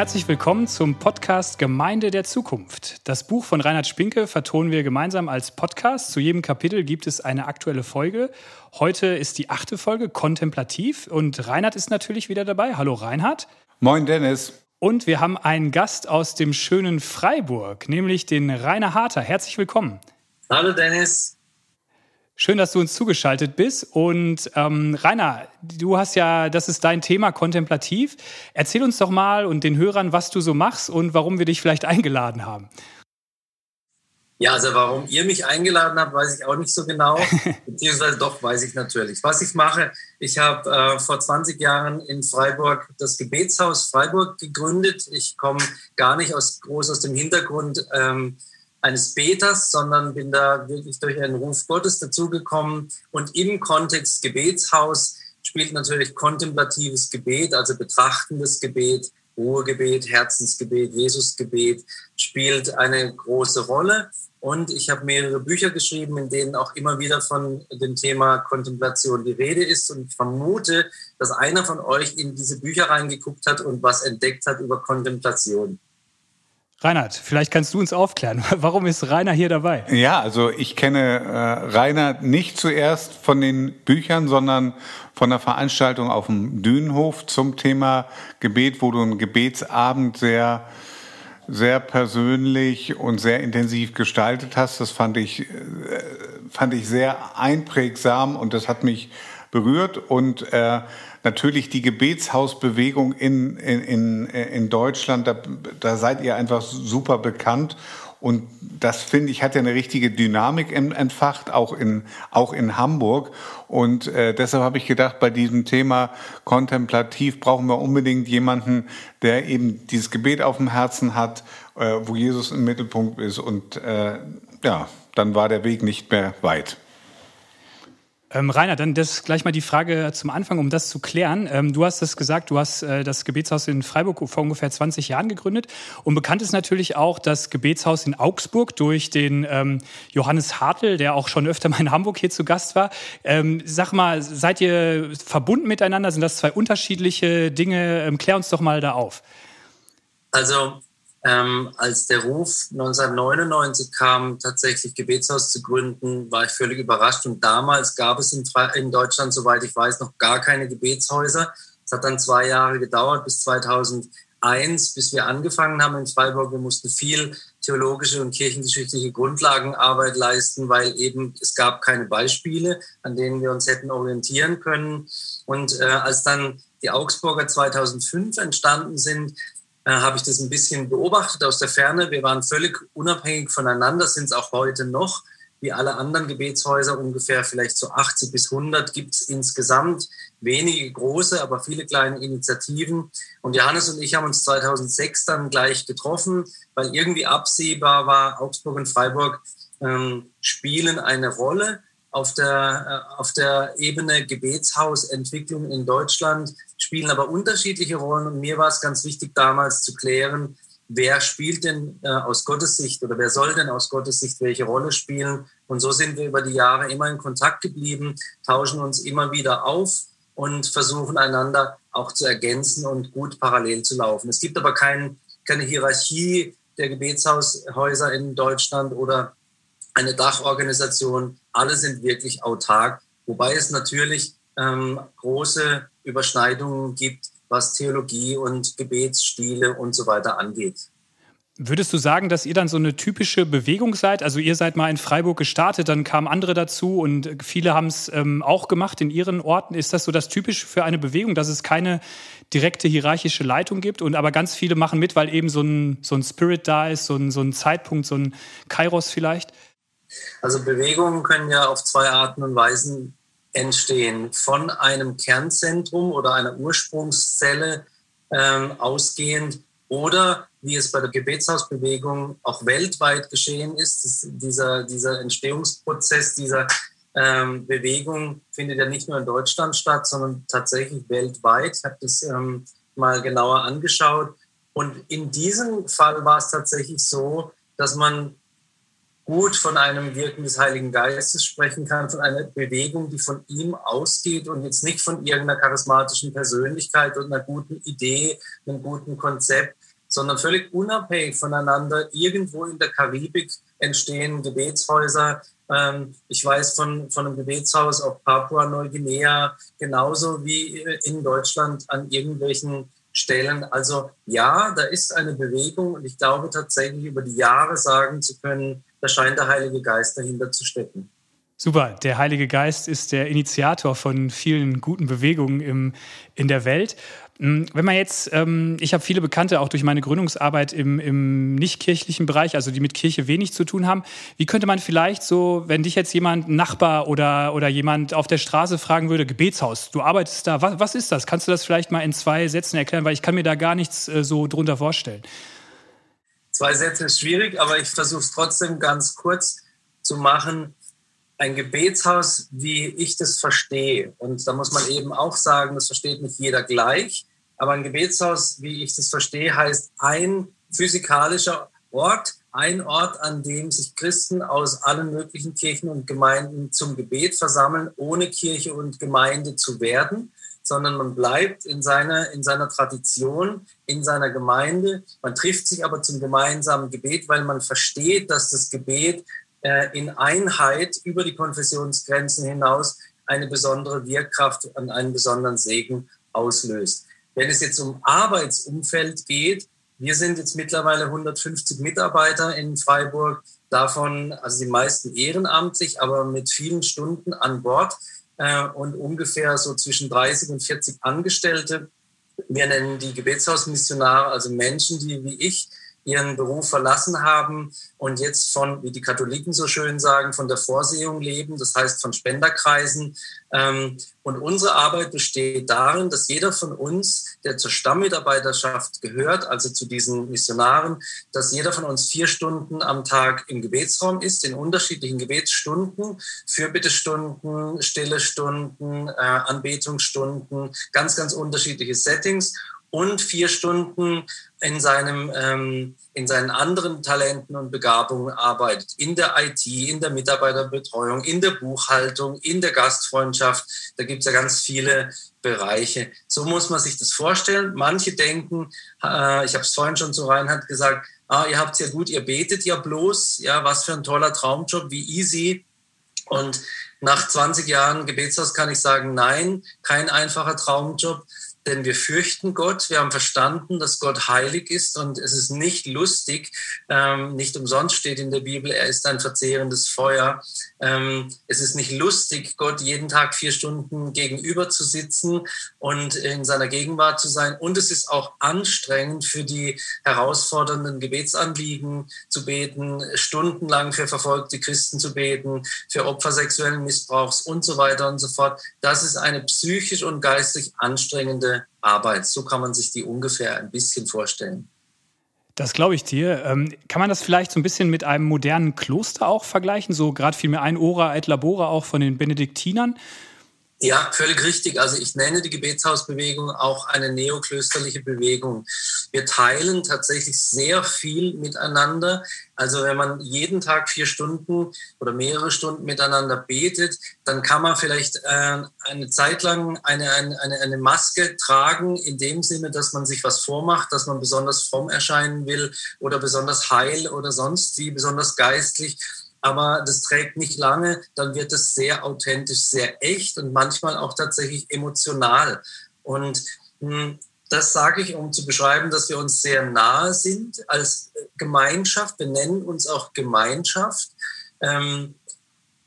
Herzlich willkommen zum Podcast Gemeinde der Zukunft. Das Buch von Reinhard Spinke vertonen wir gemeinsam als Podcast. Zu jedem Kapitel gibt es eine aktuelle Folge. Heute ist die achte Folge Kontemplativ und Reinhard ist natürlich wieder dabei. Hallo Reinhard. Moin Dennis. Und wir haben einen Gast aus dem schönen Freiburg, nämlich den Rainer Harter. Herzlich willkommen. Hallo Dennis. Schön, dass du uns zugeschaltet bist. Und ähm, Rainer, du hast ja, das ist dein Thema kontemplativ. Erzähl uns doch mal und den Hörern, was du so machst und warum wir dich vielleicht eingeladen haben. Ja, also warum ihr mich eingeladen habt, weiß ich auch nicht so genau. Beziehungsweise doch, weiß ich natürlich. Was ich mache, ich habe äh, vor 20 Jahren in Freiburg das Gebetshaus Freiburg gegründet. Ich komme gar nicht aus, groß aus dem Hintergrund. Ähm, eines Beters, sondern bin da wirklich durch einen Ruf Gottes dazugekommen. Und im Kontext Gebetshaus spielt natürlich kontemplatives Gebet, also betrachtendes Gebet, Ruhegebet, Herzensgebet, Jesusgebet spielt eine große Rolle. Und ich habe mehrere Bücher geschrieben, in denen auch immer wieder von dem Thema Kontemplation die Rede ist. Und ich vermute, dass einer von euch in diese Bücher reingeguckt hat und was entdeckt hat über Kontemplation. Reinhard, vielleicht kannst du uns aufklären. Warum ist Rainer hier dabei? Ja, also ich kenne äh, Rainer nicht zuerst von den Büchern, sondern von der Veranstaltung auf dem Dünenhof zum Thema Gebet, wo du einen Gebetsabend sehr sehr persönlich und sehr intensiv gestaltet hast. Das fand ich, äh, fand ich sehr einprägsam und das hat mich berührt und äh, natürlich die Gebetshausbewegung in, in, in Deutschland, da, da seid ihr einfach super bekannt. Und das finde ich hat ja eine richtige Dynamik entfacht, auch in, auch in Hamburg. Und äh, deshalb habe ich gedacht, bei diesem Thema kontemplativ brauchen wir unbedingt jemanden, der eben dieses Gebet auf dem Herzen hat, äh, wo Jesus im Mittelpunkt ist. Und äh, ja, dann war der Weg nicht mehr weit. Ähm, Rainer, dann das gleich mal die Frage zum Anfang, um das zu klären. Ähm, du hast es gesagt, du hast äh, das Gebetshaus in Freiburg vor ungefähr 20 Jahren gegründet. Und bekannt ist natürlich auch das Gebetshaus in Augsburg durch den ähm, Johannes Hartl, der auch schon öfter mal in Hamburg hier zu Gast war. Ähm, sag mal, seid ihr verbunden miteinander? Sind das zwei unterschiedliche Dinge? Ähm, klär uns doch mal da auf. Also ähm, als der Ruf 1999 kam, tatsächlich Gebetshaus zu gründen, war ich völlig überrascht. Und damals gab es in, in Deutschland, soweit ich weiß, noch gar keine Gebetshäuser. Es hat dann zwei Jahre gedauert, bis 2001, bis wir angefangen haben in Freiburg. Wir mussten viel theologische und kirchengeschichtliche Grundlagenarbeit leisten, weil eben es gab keine Beispiele, an denen wir uns hätten orientieren können. Und äh, als dann die Augsburger 2005 entstanden sind, äh, habe ich das ein bisschen beobachtet aus der Ferne. Wir waren völlig unabhängig voneinander, sind es auch heute noch. Wie alle anderen Gebetshäuser, ungefähr vielleicht so 80 bis 100 gibt es insgesamt. Wenige große, aber viele kleine Initiativen. Und Johannes und ich haben uns 2006 dann gleich getroffen, weil irgendwie absehbar war, Augsburg und Freiburg ähm, spielen eine Rolle auf der, äh, auf der Ebene Gebetshausentwicklung in Deutschland spielen aber unterschiedliche Rollen. Und mir war es ganz wichtig, damals zu klären, wer spielt denn äh, aus Gottes Sicht oder wer soll denn aus Gottes Sicht welche Rolle spielen. Und so sind wir über die Jahre immer in Kontakt geblieben, tauschen uns immer wieder auf und versuchen einander auch zu ergänzen und gut parallel zu laufen. Es gibt aber kein, keine Hierarchie der Gebetshaushäuser in Deutschland oder eine Dachorganisation. Alle sind wirklich autark, wobei es natürlich ähm, große Überschneidungen gibt, was Theologie und Gebetsstile und so weiter angeht. Würdest du sagen, dass ihr dann so eine typische Bewegung seid? Also ihr seid mal in Freiburg gestartet, dann kamen andere dazu und viele haben es ähm, auch gemacht in ihren Orten. Ist das so das Typische für eine Bewegung, dass es keine direkte hierarchische Leitung gibt und aber ganz viele machen mit, weil eben so ein, so ein Spirit da ist, so ein, so ein Zeitpunkt, so ein Kairos vielleicht? Also Bewegungen können ja auf zwei Arten und Weisen entstehen von einem Kernzentrum oder einer Ursprungszelle ähm, ausgehend oder wie es bei der Gebetshausbewegung auch weltweit geschehen ist, dieser, dieser Entstehungsprozess dieser ähm, Bewegung findet ja nicht nur in Deutschland statt, sondern tatsächlich weltweit. Ich habe das ähm, mal genauer angeschaut. Und in diesem Fall war es tatsächlich so, dass man gut von einem Wirken des Heiligen Geistes sprechen kann, von einer Bewegung, die von ihm ausgeht und jetzt nicht von irgendeiner charismatischen Persönlichkeit und einer guten Idee, einem guten Konzept, sondern völlig unabhängig voneinander irgendwo in der Karibik entstehen Gebetshäuser. Ähm, ich weiß von, von einem Gebetshaus auf Papua-Neuguinea genauso wie in Deutschland an irgendwelchen Stellen. Also ja, da ist eine Bewegung und ich glaube tatsächlich über die Jahre sagen zu können, da scheint der Heilige Geist dahinter zu stecken. Super, der Heilige Geist ist der Initiator von vielen guten Bewegungen im, in der Welt. Hm, wenn man jetzt, ähm, ich habe viele Bekannte auch durch meine Gründungsarbeit im, im nicht-kirchlichen Bereich, also die mit Kirche wenig zu tun haben. Wie könnte man vielleicht so, wenn dich jetzt jemand, ein Nachbar oder, oder jemand auf der Straße fragen würde, Gebetshaus, du arbeitest da, was, was ist das? Kannst du das vielleicht mal in zwei Sätzen erklären, weil ich kann mir da gar nichts äh, so drunter vorstellen. Zwei Sätze ist schwierig, aber ich versuche es trotzdem ganz kurz zu machen ein Gebetshaus, wie ich das verstehe. Und da muss man eben auch sagen, das versteht nicht jeder gleich. Aber ein Gebetshaus, wie ich das verstehe, heißt ein physikalischer Ort, ein Ort, an dem sich Christen aus allen möglichen Kirchen und Gemeinden zum Gebet versammeln, ohne Kirche und Gemeinde zu werden, sondern man bleibt in seiner, in seiner Tradition, in seiner Gemeinde. Man trifft sich aber zum gemeinsamen Gebet, weil man versteht, dass das Gebet äh, in Einheit über die Konfessionsgrenzen hinaus eine besondere Wirkkraft und einen besonderen Segen auslöst. Wenn es jetzt um Arbeitsumfeld geht, wir sind jetzt mittlerweile 150 Mitarbeiter in Freiburg, davon also die meisten ehrenamtlich, aber mit vielen Stunden an Bord äh, und ungefähr so zwischen 30 und 40 Angestellte. Wir nennen die Gebetshausmissionare, also Menschen, die wie ich ihren Beruf verlassen haben und jetzt von, wie die Katholiken so schön sagen, von der Vorsehung leben, das heißt von Spenderkreisen. Ähm, und unsere Arbeit besteht darin, dass jeder von uns, der zur Stammmitarbeiterschaft gehört, also zu diesen Missionaren, dass jeder von uns vier Stunden am Tag im Gebetsraum ist, in unterschiedlichen Gebetsstunden, Fürbittestunden, stille Stunden, äh, Anbetungsstunden, ganz, ganz unterschiedliche Settings und vier Stunden in, seinem, ähm, in seinen anderen Talenten und Begabungen arbeitet. In der IT, in der Mitarbeiterbetreuung, in der Buchhaltung, in der Gastfreundschaft. Da gibt es ja ganz viele Bereiche. So muss man sich das vorstellen. Manche denken, äh, ich habe es vorhin schon zu Reinhard gesagt, ah, ihr habt ja gut, ihr betet ja bloß, ja, was für ein toller Traumjob, wie easy. Und nach 20 Jahren Gebetshaus kann ich sagen, nein, kein einfacher Traumjob denn wir fürchten Gott. Wir haben verstanden, dass Gott heilig ist und es ist nicht lustig. Ähm, nicht umsonst steht in der Bibel, er ist ein verzehrendes Feuer. Ähm, es ist nicht lustig, Gott jeden Tag vier Stunden gegenüber zu sitzen und in seiner Gegenwart zu sein. Und es ist auch anstrengend für die herausfordernden Gebetsanliegen zu beten, stundenlang für verfolgte Christen zu beten, für Opfer sexuellen Missbrauchs und so weiter und so fort. Das ist eine psychisch und geistig anstrengende Arbeit. So kann man sich die ungefähr ein bisschen vorstellen. Das glaube ich dir. Ähm, kann man das vielleicht so ein bisschen mit einem modernen Kloster auch vergleichen? So gerade fiel mir ein Ora et Labora auch von den Benediktinern. Ja, völlig richtig. Also ich nenne die Gebetshausbewegung auch eine neoklösterliche Bewegung. Wir teilen tatsächlich sehr viel miteinander. Also wenn man jeden Tag vier Stunden oder mehrere Stunden miteinander betet, dann kann man vielleicht äh, eine Zeit lang eine, eine, eine Maske tragen, in dem Sinne, dass man sich was vormacht, dass man besonders fromm erscheinen will oder besonders heil oder sonst wie, besonders geistlich aber das trägt nicht lange, dann wird es sehr authentisch, sehr echt und manchmal auch tatsächlich emotional. Und hm, das sage ich, um zu beschreiben, dass wir uns sehr nahe sind als Gemeinschaft. Wir nennen uns auch Gemeinschaft. Ähm,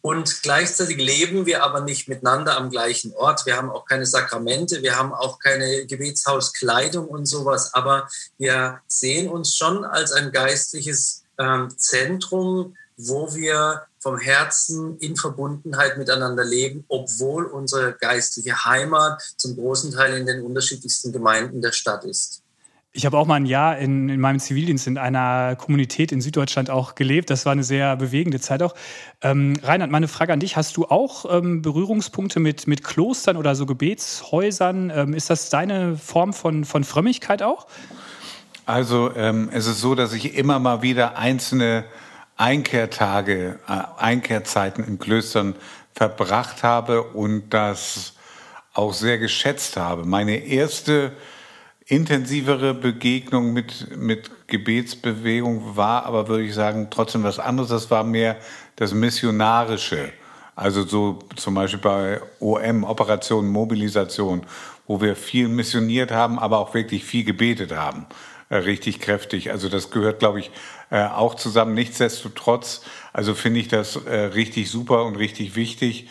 und gleichzeitig leben wir aber nicht miteinander am gleichen Ort. Wir haben auch keine Sakramente, wir haben auch keine Gebetshauskleidung und sowas. Aber wir sehen uns schon als ein geistliches ähm, Zentrum wo wir vom Herzen in Verbundenheit miteinander leben, obwohl unsere geistliche Heimat zum großen Teil in den unterschiedlichsten Gemeinden der Stadt ist. Ich habe auch mal ein Jahr in, in meinem Zivildienst in einer Kommunität in Süddeutschland auch gelebt. Das war eine sehr bewegende Zeit auch. Ähm, Reinhard, meine Frage an dich. Hast du auch ähm, Berührungspunkte mit, mit Klostern oder so Gebetshäusern? Ähm, ist das deine Form von, von Frömmigkeit auch? Also ähm, es ist so, dass ich immer mal wieder einzelne Einkehrtage, äh, Einkehrzeiten in Klöstern verbracht habe und das auch sehr geschätzt habe. Meine erste intensivere Begegnung mit, mit Gebetsbewegung war aber, würde ich sagen, trotzdem was anderes. Das war mehr das Missionarische. Also so zum Beispiel bei OM, Operation Mobilisation, wo wir viel missioniert haben, aber auch wirklich viel gebetet haben. Äh, richtig kräftig. Also das gehört, glaube ich, äh, auch zusammen. Nichtsdestotrotz, also finde ich das äh, richtig super und richtig wichtig,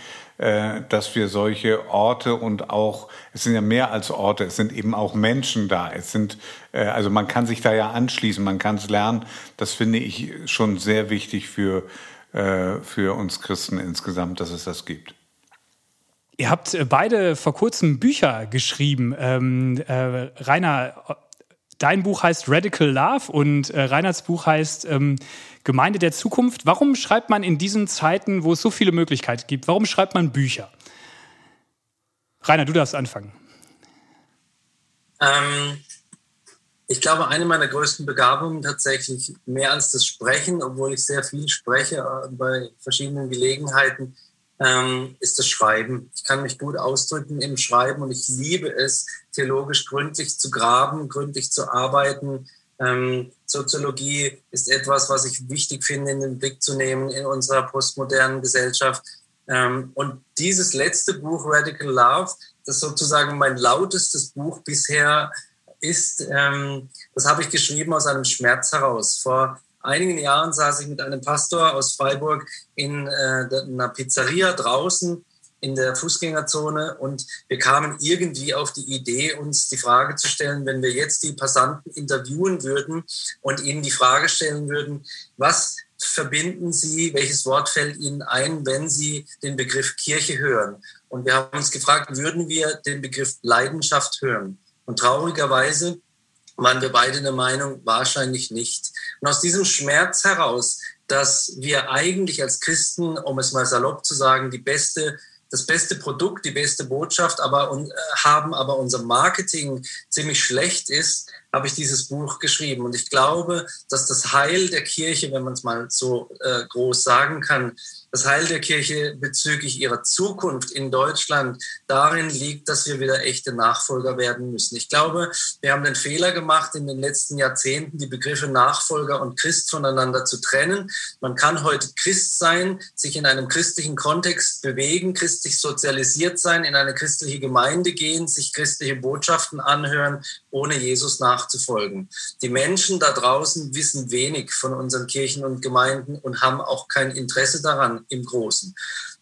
dass wir solche Orte und auch, es sind ja mehr als Orte, es sind eben auch Menschen da. Es sind, also man kann sich da ja anschließen, man kann es lernen. Das finde ich schon sehr wichtig für, für uns Christen insgesamt, dass es das gibt. Ihr habt beide vor kurzem Bücher geschrieben. Ähm, äh, Rainer, dein Buch heißt Radical Love und äh, Reinhards Buch heißt ähm, Gemeinde der Zukunft. Warum schreibt man in diesen Zeiten, wo es so viele Möglichkeiten gibt, warum schreibt man Bücher? Rainer, du darfst anfangen. Ähm, ich glaube, eine meiner größten Begabungen tatsächlich mehr als das Sprechen, obwohl ich sehr viel spreche äh, bei verschiedenen Gelegenheiten, ähm, ist das Schreiben. Ich kann mich gut ausdrücken im Schreiben und ich liebe es, theologisch gründlich zu graben, gründlich zu arbeiten, ähm, Soziologie ist etwas, was ich wichtig finde, in den Blick zu nehmen in unserer postmodernen Gesellschaft. Ähm, und dieses letzte Buch, Radical Love, das sozusagen mein lautestes Buch bisher ist, ähm, das habe ich geschrieben aus einem Schmerz heraus. Vor einigen Jahren saß ich mit einem Pastor aus Freiburg in äh, einer Pizzeria draußen in der Fußgängerzone und wir kamen irgendwie auf die Idee, uns die Frage zu stellen, wenn wir jetzt die Passanten interviewen würden und ihnen die Frage stellen würden, was verbinden Sie, welches Wort fällt Ihnen ein, wenn Sie den Begriff Kirche hören? Und wir haben uns gefragt, würden wir den Begriff Leidenschaft hören? Und traurigerweise waren wir beide der Meinung, wahrscheinlich nicht. Und aus diesem Schmerz heraus, dass wir eigentlich als Christen, um es mal salopp zu sagen, die beste das beste Produkt, die beste Botschaft, aber äh, haben aber unser Marketing ziemlich schlecht ist, habe ich dieses Buch geschrieben. Und ich glaube, dass das Heil der Kirche, wenn man es mal so äh, groß sagen kann, das Heil der Kirche bezüglich ihrer Zukunft in Deutschland darin liegt, dass wir wieder echte Nachfolger werden müssen. Ich glaube, wir haben den Fehler gemacht, in den letzten Jahrzehnten die Begriffe Nachfolger und Christ voneinander zu trennen. Man kann heute Christ sein, sich in einem christlichen Kontext bewegen, christlich sozialisiert sein, in eine christliche Gemeinde gehen, sich christliche Botschaften anhören, ohne Jesus nachzufolgen. Die Menschen da draußen wissen wenig von unseren Kirchen und Gemeinden und haben auch kein Interesse daran, im Großen.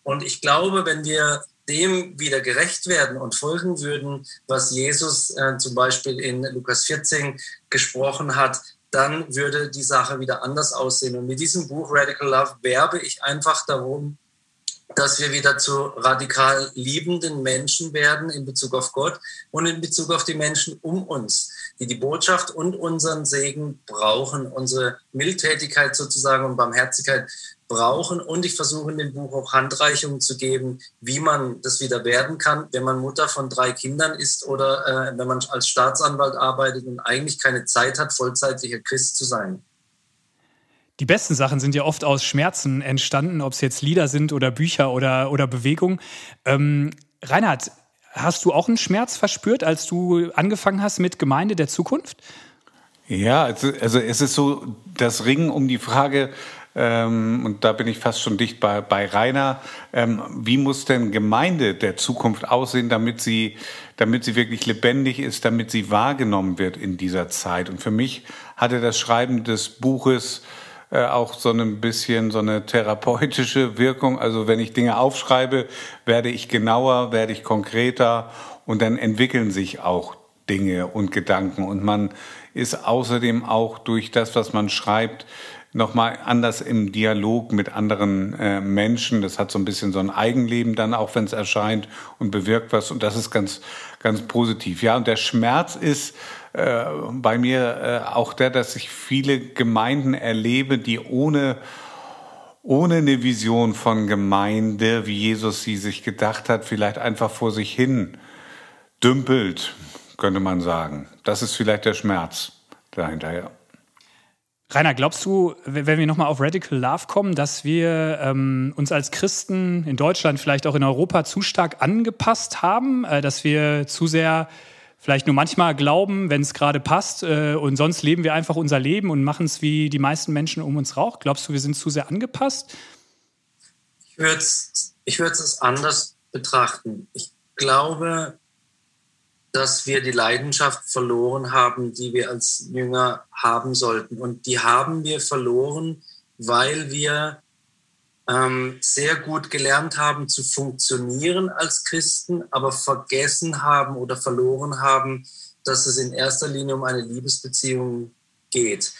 Und ich glaube, wenn wir dem wieder gerecht werden und folgen würden, was Jesus äh, zum Beispiel in Lukas 14 gesprochen hat, dann würde die Sache wieder anders aussehen. Und mit diesem Buch Radical Love werbe ich einfach darum, dass wir wieder zu radikal liebenden Menschen werden in Bezug auf Gott und in Bezug auf die Menschen um uns, die die Botschaft und unseren Segen brauchen, unsere Mildtätigkeit sozusagen und Barmherzigkeit brauchen. Und ich versuche in dem Buch auch Handreichungen zu geben, wie man das wieder werden kann, wenn man Mutter von drei Kindern ist oder äh, wenn man als Staatsanwalt arbeitet und eigentlich keine Zeit hat, vollzeitlicher Christ zu sein. Die besten Sachen sind ja oft aus Schmerzen entstanden, ob es jetzt Lieder sind oder Bücher oder, oder Bewegung. Ähm, Reinhard, hast du auch einen Schmerz verspürt, als du angefangen hast mit Gemeinde der Zukunft? Ja, also, also es ist so das Ringen um die Frage, ähm, und da bin ich fast schon dicht bei, bei Rainer. Ähm, wie muss denn Gemeinde der Zukunft aussehen, damit sie, damit sie wirklich lebendig ist, damit sie wahrgenommen wird in dieser Zeit? Und für mich hatte das Schreiben des Buches äh, auch so ein bisschen so eine therapeutische Wirkung. Also wenn ich Dinge aufschreibe, werde ich genauer, werde ich konkreter und dann entwickeln sich auch Dinge und Gedanken. Und man ist außerdem auch durch das, was man schreibt, nochmal anders im Dialog mit anderen äh, Menschen. Das hat so ein bisschen so ein Eigenleben dann auch, wenn es erscheint und bewirkt was. Und das ist ganz, ganz positiv. Ja, und der Schmerz ist äh, bei mir äh, auch der, dass ich viele Gemeinden erlebe, die ohne ohne eine Vision von Gemeinde, wie Jesus sie sich gedacht hat, vielleicht einfach vor sich hin dümpelt, könnte man sagen. Das ist vielleicht der Schmerz dahinter, ja. Rainer, glaubst du, wenn wir nochmal auf Radical Love kommen, dass wir ähm, uns als Christen in Deutschland, vielleicht auch in Europa zu stark angepasst haben, äh, dass wir zu sehr vielleicht nur manchmal glauben, wenn es gerade passt äh, und sonst leben wir einfach unser Leben und machen es wie die meisten Menschen um uns rauch? Glaubst du, wir sind zu sehr angepasst? Ich würde es ich anders betrachten. Ich glaube, dass wir die Leidenschaft verloren haben, die wir als Jünger haben sollten. Und die haben wir verloren, weil wir ähm, sehr gut gelernt haben zu funktionieren als Christen, aber vergessen haben oder verloren haben, dass es in erster Linie um eine Liebesbeziehung geht.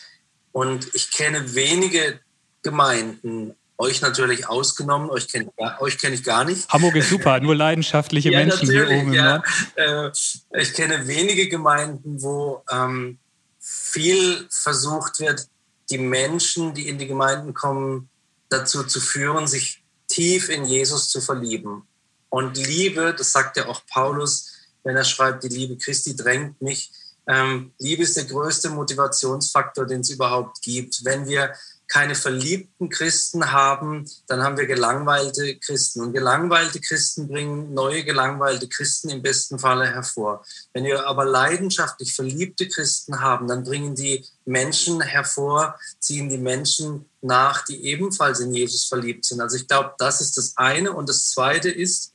Und ich kenne wenige Gemeinden, euch natürlich ausgenommen, euch kenne euch kenn ich gar nicht. Hamburg ist super, nur leidenschaftliche ja, Menschen hier oben. Ja. Äh, ich kenne wenige Gemeinden, wo ähm, viel versucht wird, die Menschen, die in die Gemeinden kommen, dazu zu führen, sich tief in Jesus zu verlieben. Und Liebe, das sagt ja auch Paulus, wenn er schreibt, die Liebe Christi drängt mich. Ähm, Liebe ist der größte Motivationsfaktor, den es überhaupt gibt. Wenn wir keine verliebten Christen haben, dann haben wir gelangweilte Christen. Und gelangweilte Christen bringen neue gelangweilte Christen im besten Falle hervor. Wenn wir aber leidenschaftlich verliebte Christen haben, dann bringen die Menschen hervor, ziehen die Menschen nach, die ebenfalls in Jesus verliebt sind. Also ich glaube, das ist das eine. Und das zweite ist,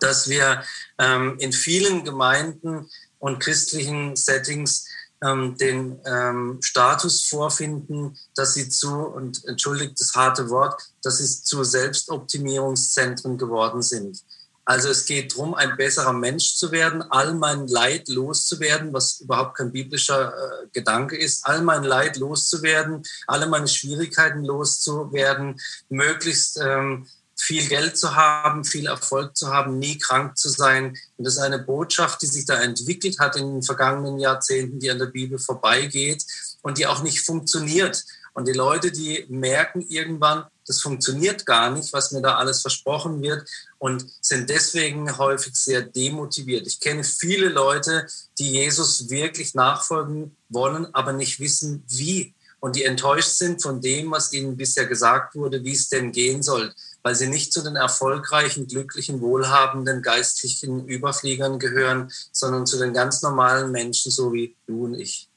dass wir ähm, in vielen Gemeinden und christlichen Settings ähm, den ähm, Status vorfinden, dass sie zu, und entschuldigt das harte Wort, dass sie zu Selbstoptimierungszentren geworden sind. Also es geht darum, ein besserer Mensch zu werden, all mein Leid loszuwerden, was überhaupt kein biblischer äh, Gedanke ist, all mein Leid loszuwerden, alle meine Schwierigkeiten loszuwerden, möglichst ähm, viel Geld zu haben, viel Erfolg zu haben, nie krank zu sein. Und das ist eine Botschaft, die sich da entwickelt hat in den vergangenen Jahrzehnten, die an der Bibel vorbeigeht und die auch nicht funktioniert. Und die Leute, die merken irgendwann, das funktioniert gar nicht, was mir da alles versprochen wird und sind deswegen häufig sehr demotiviert. Ich kenne viele Leute, die Jesus wirklich nachfolgen wollen, aber nicht wissen, wie. Und die enttäuscht sind von dem, was ihnen bisher gesagt wurde, wie es denn gehen soll weil sie nicht zu den erfolgreichen, glücklichen, wohlhabenden, geistlichen Überfliegern gehören, sondern zu den ganz normalen Menschen, so wie du und ich.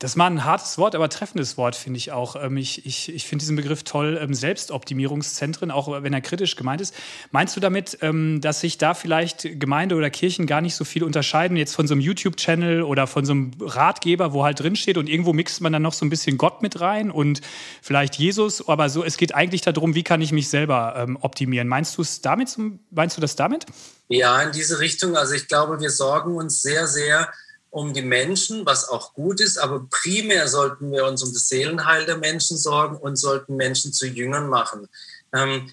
Das war ein hartes Wort, aber treffendes Wort, finde ich auch. Ähm, ich, ich, ich finde diesen Begriff toll, ähm, Selbstoptimierungszentren, auch wenn er kritisch gemeint ist. Meinst du damit, ähm, dass sich da vielleicht Gemeinde oder Kirchen gar nicht so viel unterscheiden, jetzt von so einem YouTube-Channel oder von so einem Ratgeber, wo halt drin steht und irgendwo mixt man dann noch so ein bisschen Gott mit rein und vielleicht Jesus, aber so, es geht eigentlich darum, wie kann ich mich selber optimieren. Meinst du es damit? Meinst du das damit? Ja, in diese Richtung. Also ich glaube, wir sorgen uns sehr, sehr um die Menschen, was auch gut ist, aber primär sollten wir uns um das Seelenheil der Menschen sorgen und sollten Menschen zu Jüngern machen. Ähm,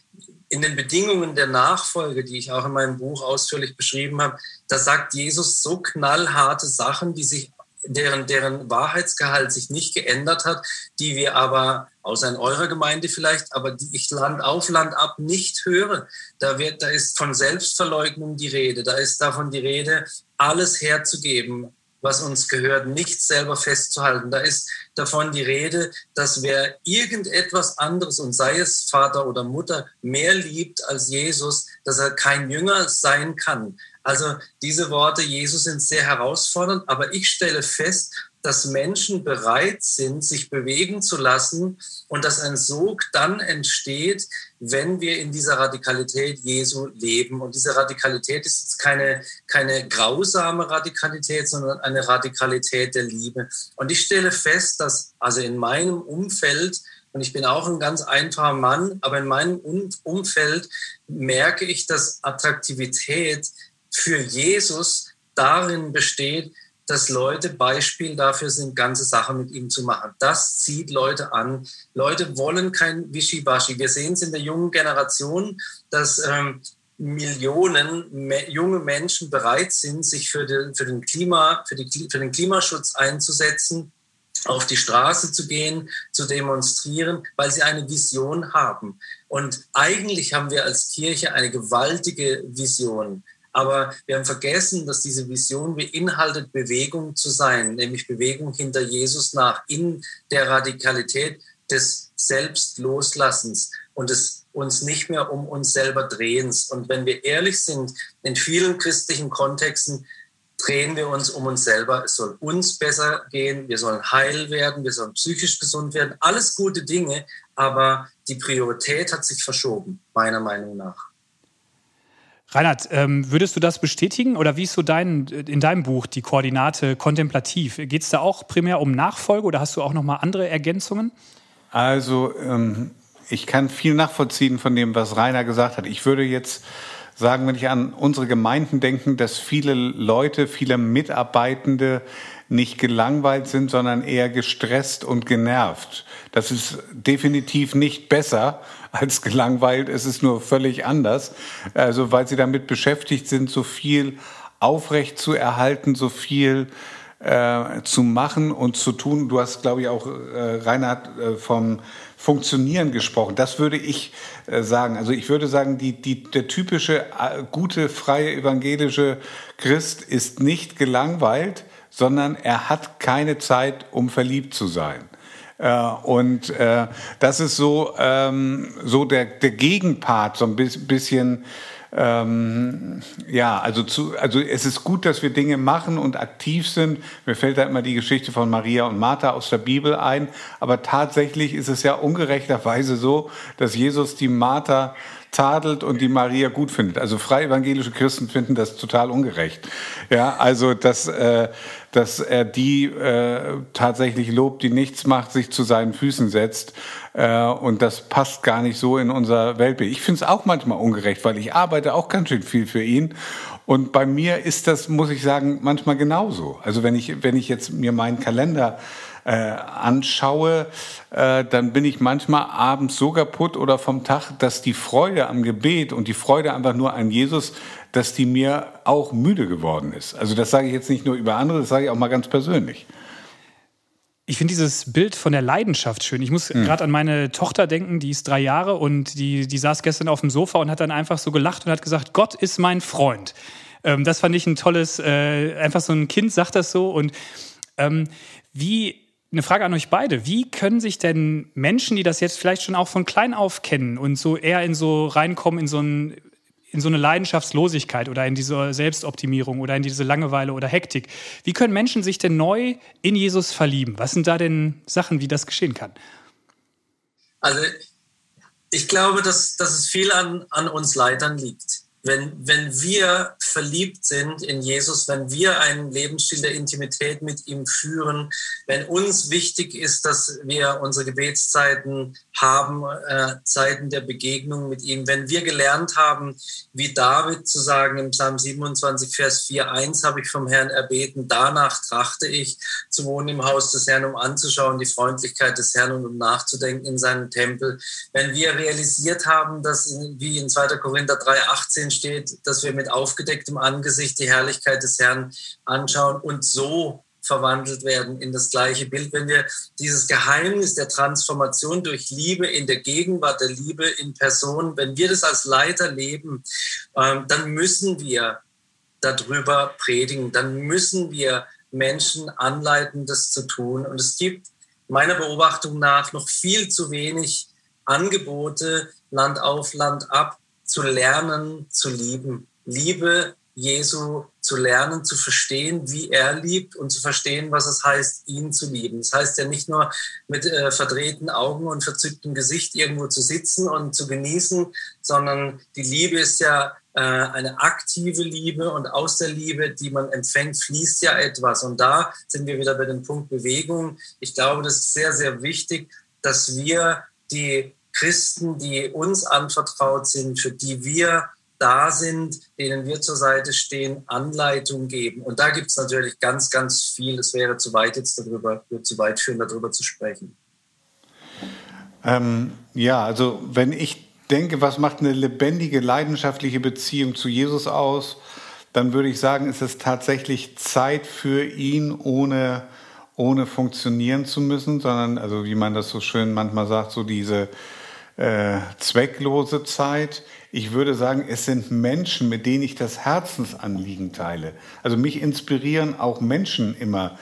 in den Bedingungen der Nachfolge, die ich auch in meinem Buch ausführlich beschrieben habe, da sagt Jesus so knallharte Sachen, die sich deren, deren Wahrheitsgehalt sich nicht geändert hat, die wir aber, außer in eurer Gemeinde vielleicht, aber die ich Land auf, Land ab nicht höre. Da, wird, da ist von Selbstverleugnung die Rede, da ist davon die Rede, alles herzugeben, was uns gehört, nichts selber festzuhalten. Da ist davon die Rede, dass wer irgendetwas anderes und sei es Vater oder Mutter mehr liebt als Jesus, dass er kein Jünger sein kann. Also diese Worte Jesus sind sehr herausfordernd, aber ich stelle fest, dass Menschen bereit sind, sich bewegen zu lassen und dass ein Sog dann entsteht, wenn wir in dieser Radikalität Jesu leben. Und diese Radikalität ist keine, keine grausame Radikalität, sondern eine Radikalität der Liebe. Und ich stelle fest, dass also in meinem Umfeld, und ich bin auch ein ganz einfacher Mann, aber in meinem Umfeld merke ich, dass Attraktivität für Jesus darin besteht, dass Leute Beispiel dafür sind, ganze Sachen mit ihm zu machen. Das zieht Leute an. Leute wollen kein Wischiwaschi. Wir sehen es in der jungen Generation, dass ähm, Millionen junge Menschen bereit sind, sich für den, für den, Klima, für, die, für den Klimaschutz einzusetzen, auf die Straße zu gehen, zu demonstrieren, weil sie eine Vision haben. Und eigentlich haben wir als Kirche eine gewaltige Vision. Aber wir haben vergessen, dass diese Vision beinhaltet, Bewegung zu sein, nämlich Bewegung hinter Jesus nach, in der Radikalität des Selbstloslassens und des uns nicht mehr um uns selber drehens. Und wenn wir ehrlich sind, in vielen christlichen Kontexten drehen wir uns um uns selber. Es soll uns besser gehen, wir sollen heil werden, wir sollen psychisch gesund werden. Alles gute Dinge, aber die Priorität hat sich verschoben, meiner Meinung nach. Reinhard, ähm, würdest du das bestätigen oder wie ist so dein, in deinem Buch die Koordinate kontemplativ? Geht es da auch primär um Nachfolge oder hast du auch noch mal andere Ergänzungen? Also ähm, ich kann viel nachvollziehen von dem, was Rainer gesagt hat. Ich würde jetzt sagen, wenn ich an unsere Gemeinden denke, dass viele Leute, viele Mitarbeitende nicht gelangweilt sind, sondern eher gestresst und genervt. Das ist definitiv nicht besser als gelangweilt. Es ist nur völlig anders. Also, weil sie damit beschäftigt sind, so viel aufrecht zu erhalten, so viel äh, zu machen und zu tun. Du hast, glaube ich, auch äh, Reinhard äh, vom Funktionieren gesprochen. Das würde ich äh, sagen. Also ich würde sagen, die, die, der typische äh, gute, freie evangelische Christ ist nicht gelangweilt, sondern er hat keine Zeit, um verliebt zu sein. Äh, und äh, das ist so, ähm, so der, der Gegenpart, so ein bisschen ähm, ja, also, zu, also es ist gut, dass wir Dinge machen und aktiv sind. Mir fällt da immer die Geschichte von Maria und Martha aus der Bibel ein. Aber tatsächlich ist es ja ungerechterweise so, dass Jesus die Martha tadelt und die Maria gut findet. Also freie evangelische Christen finden das total ungerecht. Ja, also dass, äh, dass er die äh, tatsächlich lobt, die nichts macht, sich zu seinen Füßen setzt. Äh, und das passt gar nicht so in unser Weltbild. Ich finde es auch manchmal ungerecht, weil ich arbeite auch ganz schön viel für ihn. Und bei mir ist das, muss ich sagen, manchmal genauso. Also wenn ich, wenn ich jetzt mir meinen Kalender äh, anschaue, äh, dann bin ich manchmal abends so kaputt oder vom Tag, dass die Freude am Gebet und die Freude einfach nur an Jesus, dass die mir auch müde geworden ist. Also das sage ich jetzt nicht nur über andere, das sage ich auch mal ganz persönlich. Ich finde dieses Bild von der Leidenschaft schön. Ich muss mhm. gerade an meine Tochter denken, die ist drei Jahre und die, die saß gestern auf dem Sofa und hat dann einfach so gelacht und hat gesagt, Gott ist mein Freund. Ähm, das fand ich ein tolles, äh, einfach so ein Kind sagt das so. Und ähm, wie, eine Frage an euch beide, wie können sich denn Menschen, die das jetzt vielleicht schon auch von klein auf kennen und so eher in so reinkommen in so ein in so eine Leidenschaftslosigkeit oder in diese Selbstoptimierung oder in diese Langeweile oder Hektik. Wie können Menschen sich denn neu in Jesus verlieben? Was sind da denn Sachen, wie das geschehen kann? Also ich glaube, dass, dass es viel an, an uns Leitern liegt wenn, wenn wir verliebt sind in Jesus, wenn wir einen Lebensstil der Intimität mit ihm führen, wenn uns wichtig ist, dass wir unsere Gebetszeiten haben, äh, Zeiten der Begegnung mit ihm, wenn wir gelernt haben, wie David zu sagen im Psalm 27, Vers 4, 1 habe ich vom Herrn erbeten, danach trachte ich zu wohnen im Haus des Herrn, um anzuschauen die Freundlichkeit des Herrn und um nachzudenken in seinem Tempel. Wenn wir realisiert haben, dass in, wie in 2. Korinther 3, 18 steht, dass wir mit aufgedecktem Angesicht die Herrlichkeit des Herrn anschauen und so verwandelt werden in das gleiche Bild. Wenn wir dieses Geheimnis der Transformation durch Liebe in der Gegenwart der Liebe in Person, wenn wir das als Leiter leben, ähm, dann müssen wir darüber predigen, dann müssen wir Menschen anleiten, das zu tun. Und es gibt meiner Beobachtung nach noch viel zu wenig Angebote, Land auf, Land ab, zu lernen, zu lieben. Liebe Jesu zu lernen, zu verstehen, wie er liebt und zu verstehen, was es heißt, ihn zu lieben. Das heißt ja nicht nur mit äh, verdrehten Augen und verzücktem Gesicht irgendwo zu sitzen und zu genießen, sondern die Liebe ist ja äh, eine aktive Liebe und aus der Liebe, die man empfängt, fließt ja etwas. Und da sind wir wieder bei dem Punkt Bewegung. Ich glaube, das ist sehr, sehr wichtig, dass wir die Christen, die uns anvertraut sind, für die wir da sind, denen wir zur Seite stehen, Anleitung geben. Und da gibt es natürlich ganz, ganz viel. Es wäre zu weit jetzt darüber, zu weit führen, darüber zu sprechen. Ähm, ja, also wenn ich denke, was macht eine lebendige, leidenschaftliche Beziehung zu Jesus aus, dann würde ich sagen, ist es tatsächlich Zeit für ihn, ohne, ohne funktionieren zu müssen, sondern, also wie man das so schön manchmal sagt, so diese äh, zwecklose Zeit. Ich würde sagen, es sind Menschen, mit denen ich das Herzensanliegen teile. Also mich inspirieren auch Menschen immer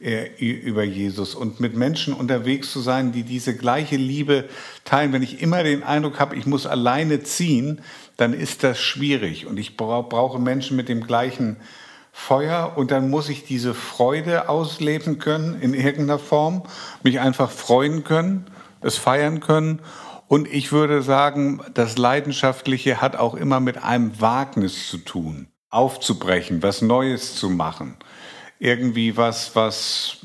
äh, über Jesus und mit Menschen unterwegs zu sein, die diese gleiche Liebe teilen. Wenn ich immer den Eindruck habe, ich muss alleine ziehen, dann ist das schwierig und ich brauche Menschen mit dem gleichen Feuer und dann muss ich diese Freude ausleben können in irgendeiner Form, mich einfach freuen können, es feiern können. Und ich würde sagen, das Leidenschaftliche hat auch immer mit einem Wagnis zu tun, aufzubrechen, was Neues zu machen. Irgendwie was, was,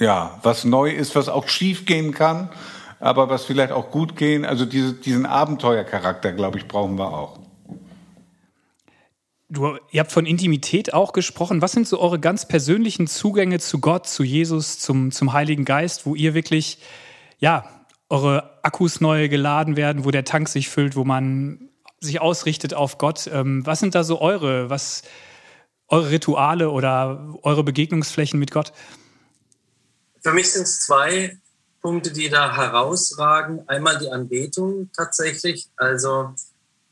ja, was neu ist, was auch schief gehen kann, aber was vielleicht auch gut gehen. Also diese, diesen Abenteuercharakter, glaube ich, brauchen wir auch. Du, ihr habt von Intimität auch gesprochen. Was sind so eure ganz persönlichen Zugänge zu Gott, zu Jesus, zum, zum Heiligen Geist, wo ihr wirklich, ja, eure Akkus neu geladen werden, wo der Tank sich füllt, wo man sich ausrichtet auf Gott? Ähm, was sind da so eure, was, eure Rituale oder eure Begegnungsflächen mit Gott? Für mich sind es zwei Punkte, die da herausragen. Einmal die Anbetung tatsächlich. Also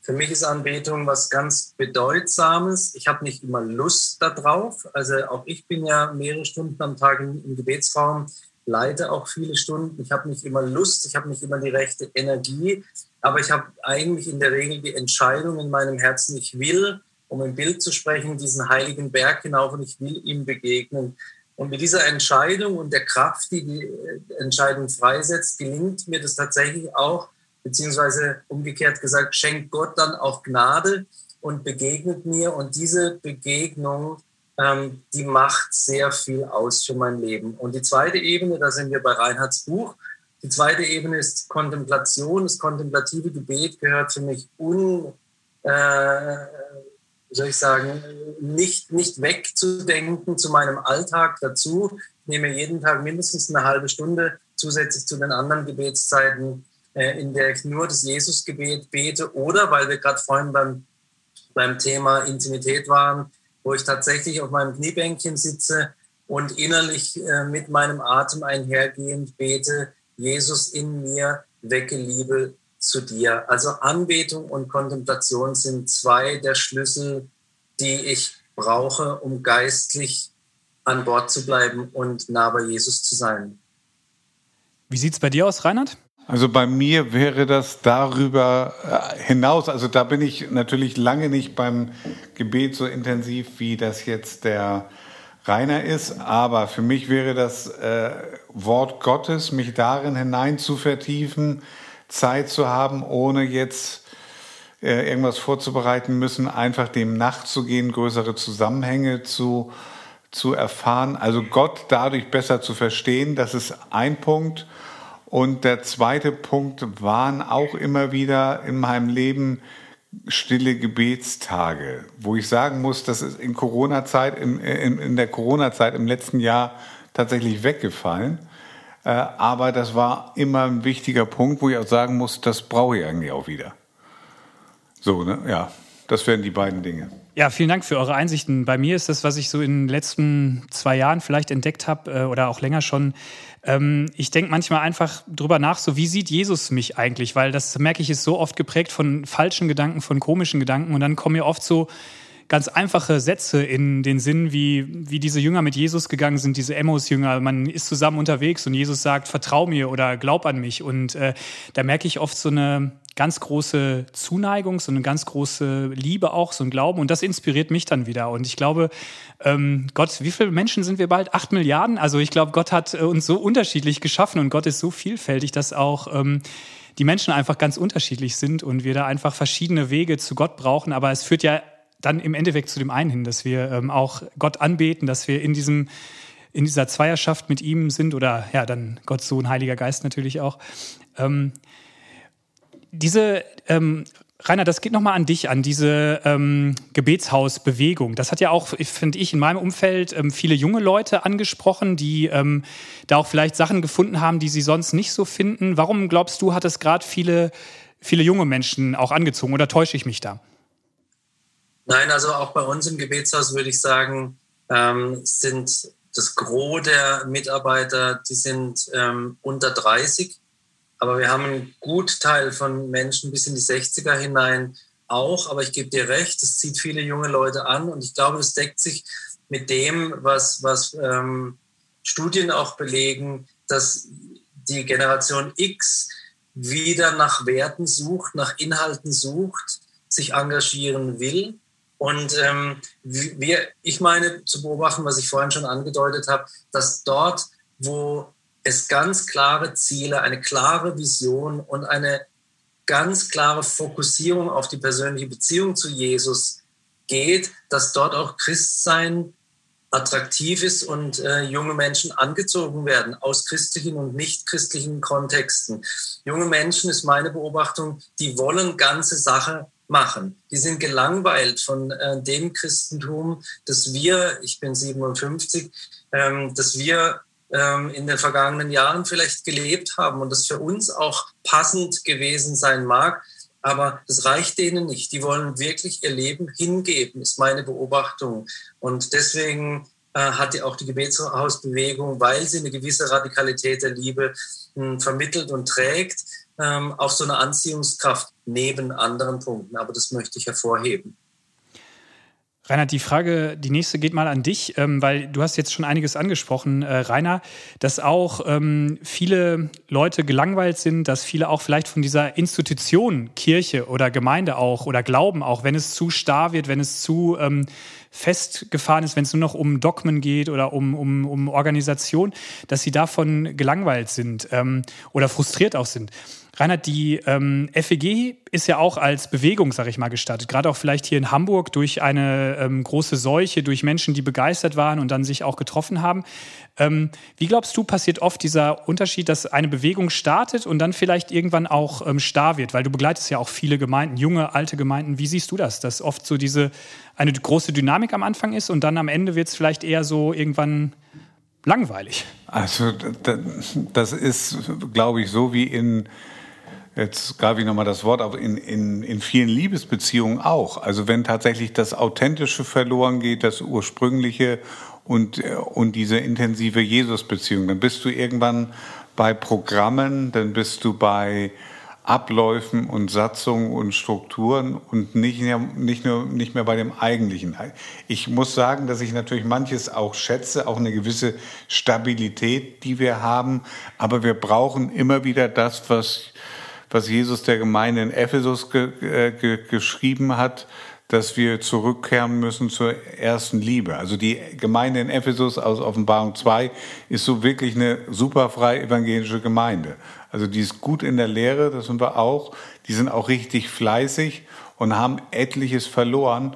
für mich ist Anbetung was ganz Bedeutsames. Ich habe nicht immer Lust darauf. Also auch ich bin ja mehrere Stunden am Tag im, im Gebetsraum, leite auch viele Stunden. Ich habe nicht immer Lust, ich habe nicht immer die rechte Energie, aber ich habe eigentlich in der Regel die Entscheidung in meinem Herzen, ich will, um im Bild zu sprechen, diesen heiligen Berg hinauf und ich will ihm begegnen. Und mit dieser Entscheidung und der Kraft, die die Entscheidung freisetzt, gelingt mir das tatsächlich auch, beziehungsweise umgekehrt gesagt, schenkt Gott dann auch Gnade und begegnet mir. Und diese Begegnung, ähm, die macht sehr viel aus für mein Leben. Und die zweite Ebene, da sind wir bei Reinhards Buch, die zweite Ebene ist Kontemplation. Das kontemplative Gebet gehört für mich un, äh, soll ich sagen, nicht, nicht wegzudenken zu meinem Alltag dazu. Ich nehme jeden Tag mindestens eine halbe Stunde zusätzlich zu den anderen Gebetszeiten äh, in der ich nur das Jesusgebet bete oder, weil wir gerade vorhin beim, beim Thema Intimität waren, wo ich tatsächlich auf meinem Kniebänkchen sitze und innerlich äh, mit meinem Atem einhergehend bete, Jesus in mir, wecke Liebe zu dir. Also Anbetung und Kontemplation sind zwei der Schlüssel, die ich brauche, um geistlich an Bord zu bleiben und nah bei Jesus zu sein. Wie sieht es bei dir aus, Reinhard? Also bei mir wäre das darüber äh, hinaus, also da bin ich natürlich lange nicht beim Gebet so intensiv, wie das jetzt der Rainer ist, aber für mich wäre das äh, Wort Gottes, mich darin hinein zu vertiefen, Zeit zu haben, ohne jetzt äh, irgendwas vorzubereiten müssen, einfach dem nachzugehen, größere Zusammenhänge zu, zu erfahren, also Gott dadurch besser zu verstehen, das ist ein Punkt. Und der zweite Punkt waren auch immer wieder in meinem Leben stille Gebetstage, wo ich sagen muss, das ist in Corona-Zeit, in, in, in, der Corona-Zeit im letzten Jahr tatsächlich weggefallen. Äh, aber das war immer ein wichtiger Punkt, wo ich auch sagen muss, das brauche ich eigentlich auch wieder. So, ne? Ja, das wären die beiden Dinge. Ja, vielen Dank für eure Einsichten. Bei mir ist das, was ich so in den letzten zwei Jahren vielleicht entdeckt habe äh, oder auch länger schon, ähm, ich denke manchmal einfach drüber nach, so wie sieht Jesus mich eigentlich? Weil das merke ich, ist so oft geprägt von falschen Gedanken, von komischen Gedanken. Und dann kommen mir oft so ganz einfache Sätze in den Sinn, wie, wie diese Jünger mit Jesus gegangen sind, diese Emmaus-Jünger. Man ist zusammen unterwegs und Jesus sagt, vertrau mir oder glaub an mich. Und äh, da merke ich oft so eine ganz große Zuneigung, so eine ganz große Liebe auch, so ein Glauben. Und das inspiriert mich dann wieder. Und ich glaube, ähm, Gott, wie viele Menschen sind wir bald? Acht Milliarden? Also ich glaube, Gott hat äh, uns so unterschiedlich geschaffen und Gott ist so vielfältig, dass auch ähm, die Menschen einfach ganz unterschiedlich sind und wir da einfach verschiedene Wege zu Gott brauchen. Aber es führt ja dann im Endeffekt zu dem einen hin, dass wir ähm, auch Gott anbeten, dass wir in diesem in dieser Zweierschaft mit ihm sind oder ja, dann Gott Sohn, Heiliger Geist natürlich auch. Ähm, diese ähm, Rainer, das geht nochmal an dich, an diese ähm, Gebetshausbewegung. Das hat ja auch, finde ich, in meinem Umfeld ähm, viele junge Leute angesprochen, die ähm, da auch vielleicht Sachen gefunden haben, die sie sonst nicht so finden. Warum glaubst du, hat es gerade viele, viele junge Menschen auch angezogen oder täusche ich mich da? Nein, also auch bei uns im Gebetshaus würde ich sagen, ähm, sind das Gros der Mitarbeiter, die sind ähm, unter 30 aber wir haben einen Gutteil von Menschen bis in die 60er hinein auch. Aber ich gebe dir recht, es zieht viele junge Leute an. Und ich glaube, es deckt sich mit dem, was, was ähm, Studien auch belegen, dass die Generation X wieder nach Werten sucht, nach Inhalten sucht, sich engagieren will Und ähm, wir, ich meine zu beobachten, was ich vorhin schon angedeutet habe, dass dort, wo es ganz klare Ziele, eine klare Vision und eine ganz klare Fokussierung auf die persönliche Beziehung zu Jesus geht, dass dort auch Christsein attraktiv ist und äh, junge Menschen angezogen werden aus christlichen und nicht christlichen Kontexten. Junge Menschen ist meine Beobachtung, die wollen ganze Sache machen. Die sind gelangweilt von äh, dem Christentum, das wir, ich bin 57, ähm, dass wir ähm, in den vergangenen Jahren vielleicht gelebt haben und das für uns auch passend gewesen sein mag. Aber das reicht denen nicht. Die wollen wirklich ihr Leben hingeben, ist meine Beobachtung. Und deswegen äh, hat die auch die Gebetshausbewegung, weil sie eine gewisse Radikalität der Liebe mh, hm, vermittelt und trägt, ähm, auch so eine Anziehungskraft neben anderen Punkten. Aber das möchte ich hervorheben. Reinhard, die Frage, die nächste geht mal an dich, ähm, weil du hast jetzt schon einiges angesprochen, äh, Rainer, dass auch ähm, viele Leute gelangweilt sind, dass viele auch vielleicht von dieser Institution, Kirche oder Gemeinde auch oder Glauben auch, wenn es zu starr wird, wenn es zu ähm, festgefahren ist, wenn es nur noch um Dogmen geht oder um, um, um Organisation, dass sie davon gelangweilt sind oder frustriert auch sind. Reinhard, die ähm, FEG ist ja auch als Bewegung, sag ich mal, gestartet. Gerade auch vielleicht hier in Hamburg durch eine ähm, große Seuche, durch Menschen, die begeistert waren und dann sich auch getroffen haben. Ähm, wie glaubst du, passiert oft dieser Unterschied, dass eine Bewegung startet und dann vielleicht irgendwann auch ähm, starr wird? Weil du begleitest ja auch viele Gemeinden, junge, alte Gemeinden. Wie siehst du das? Dass oft so diese eine große Dynamik am Anfang ist und dann am Ende wird es vielleicht eher so irgendwann langweilig. Also das ist, glaube ich, so wie in jetzt greife ich nochmal das Wort auf, in, in, in vielen Liebesbeziehungen auch. Also wenn tatsächlich das Authentische verloren geht, das Ursprüngliche und, und diese intensive Jesus-Beziehung, dann bist du irgendwann bei Programmen, dann bist du bei Abläufen und Satzungen und Strukturen und nicht, nicht, nur, nicht mehr bei dem Eigentlichen. Ich muss sagen, dass ich natürlich manches auch schätze, auch eine gewisse Stabilität, die wir haben, aber wir brauchen immer wieder das, was was Jesus der Gemeinde in Ephesus ge, äh, ge, geschrieben hat, dass wir zurückkehren müssen zur ersten Liebe. Also die Gemeinde in Ephesus aus Offenbarung 2 ist so wirklich eine super freie evangelische Gemeinde. Also die ist gut in der Lehre, das sind wir auch. Die sind auch richtig fleißig und haben etliches verloren.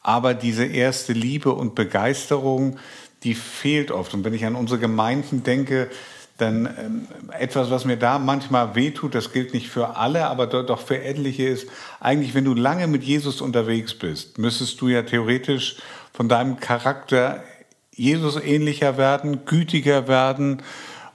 Aber diese erste Liebe und Begeisterung, die fehlt oft. Und wenn ich an unsere Gemeinden denke, dann ähm, etwas, was mir da manchmal wehtut, das gilt nicht für alle, aber doch für etliche ist, eigentlich, wenn du lange mit Jesus unterwegs bist, müsstest du ja theoretisch von deinem Charakter Jesus ähnlicher werden, gütiger werden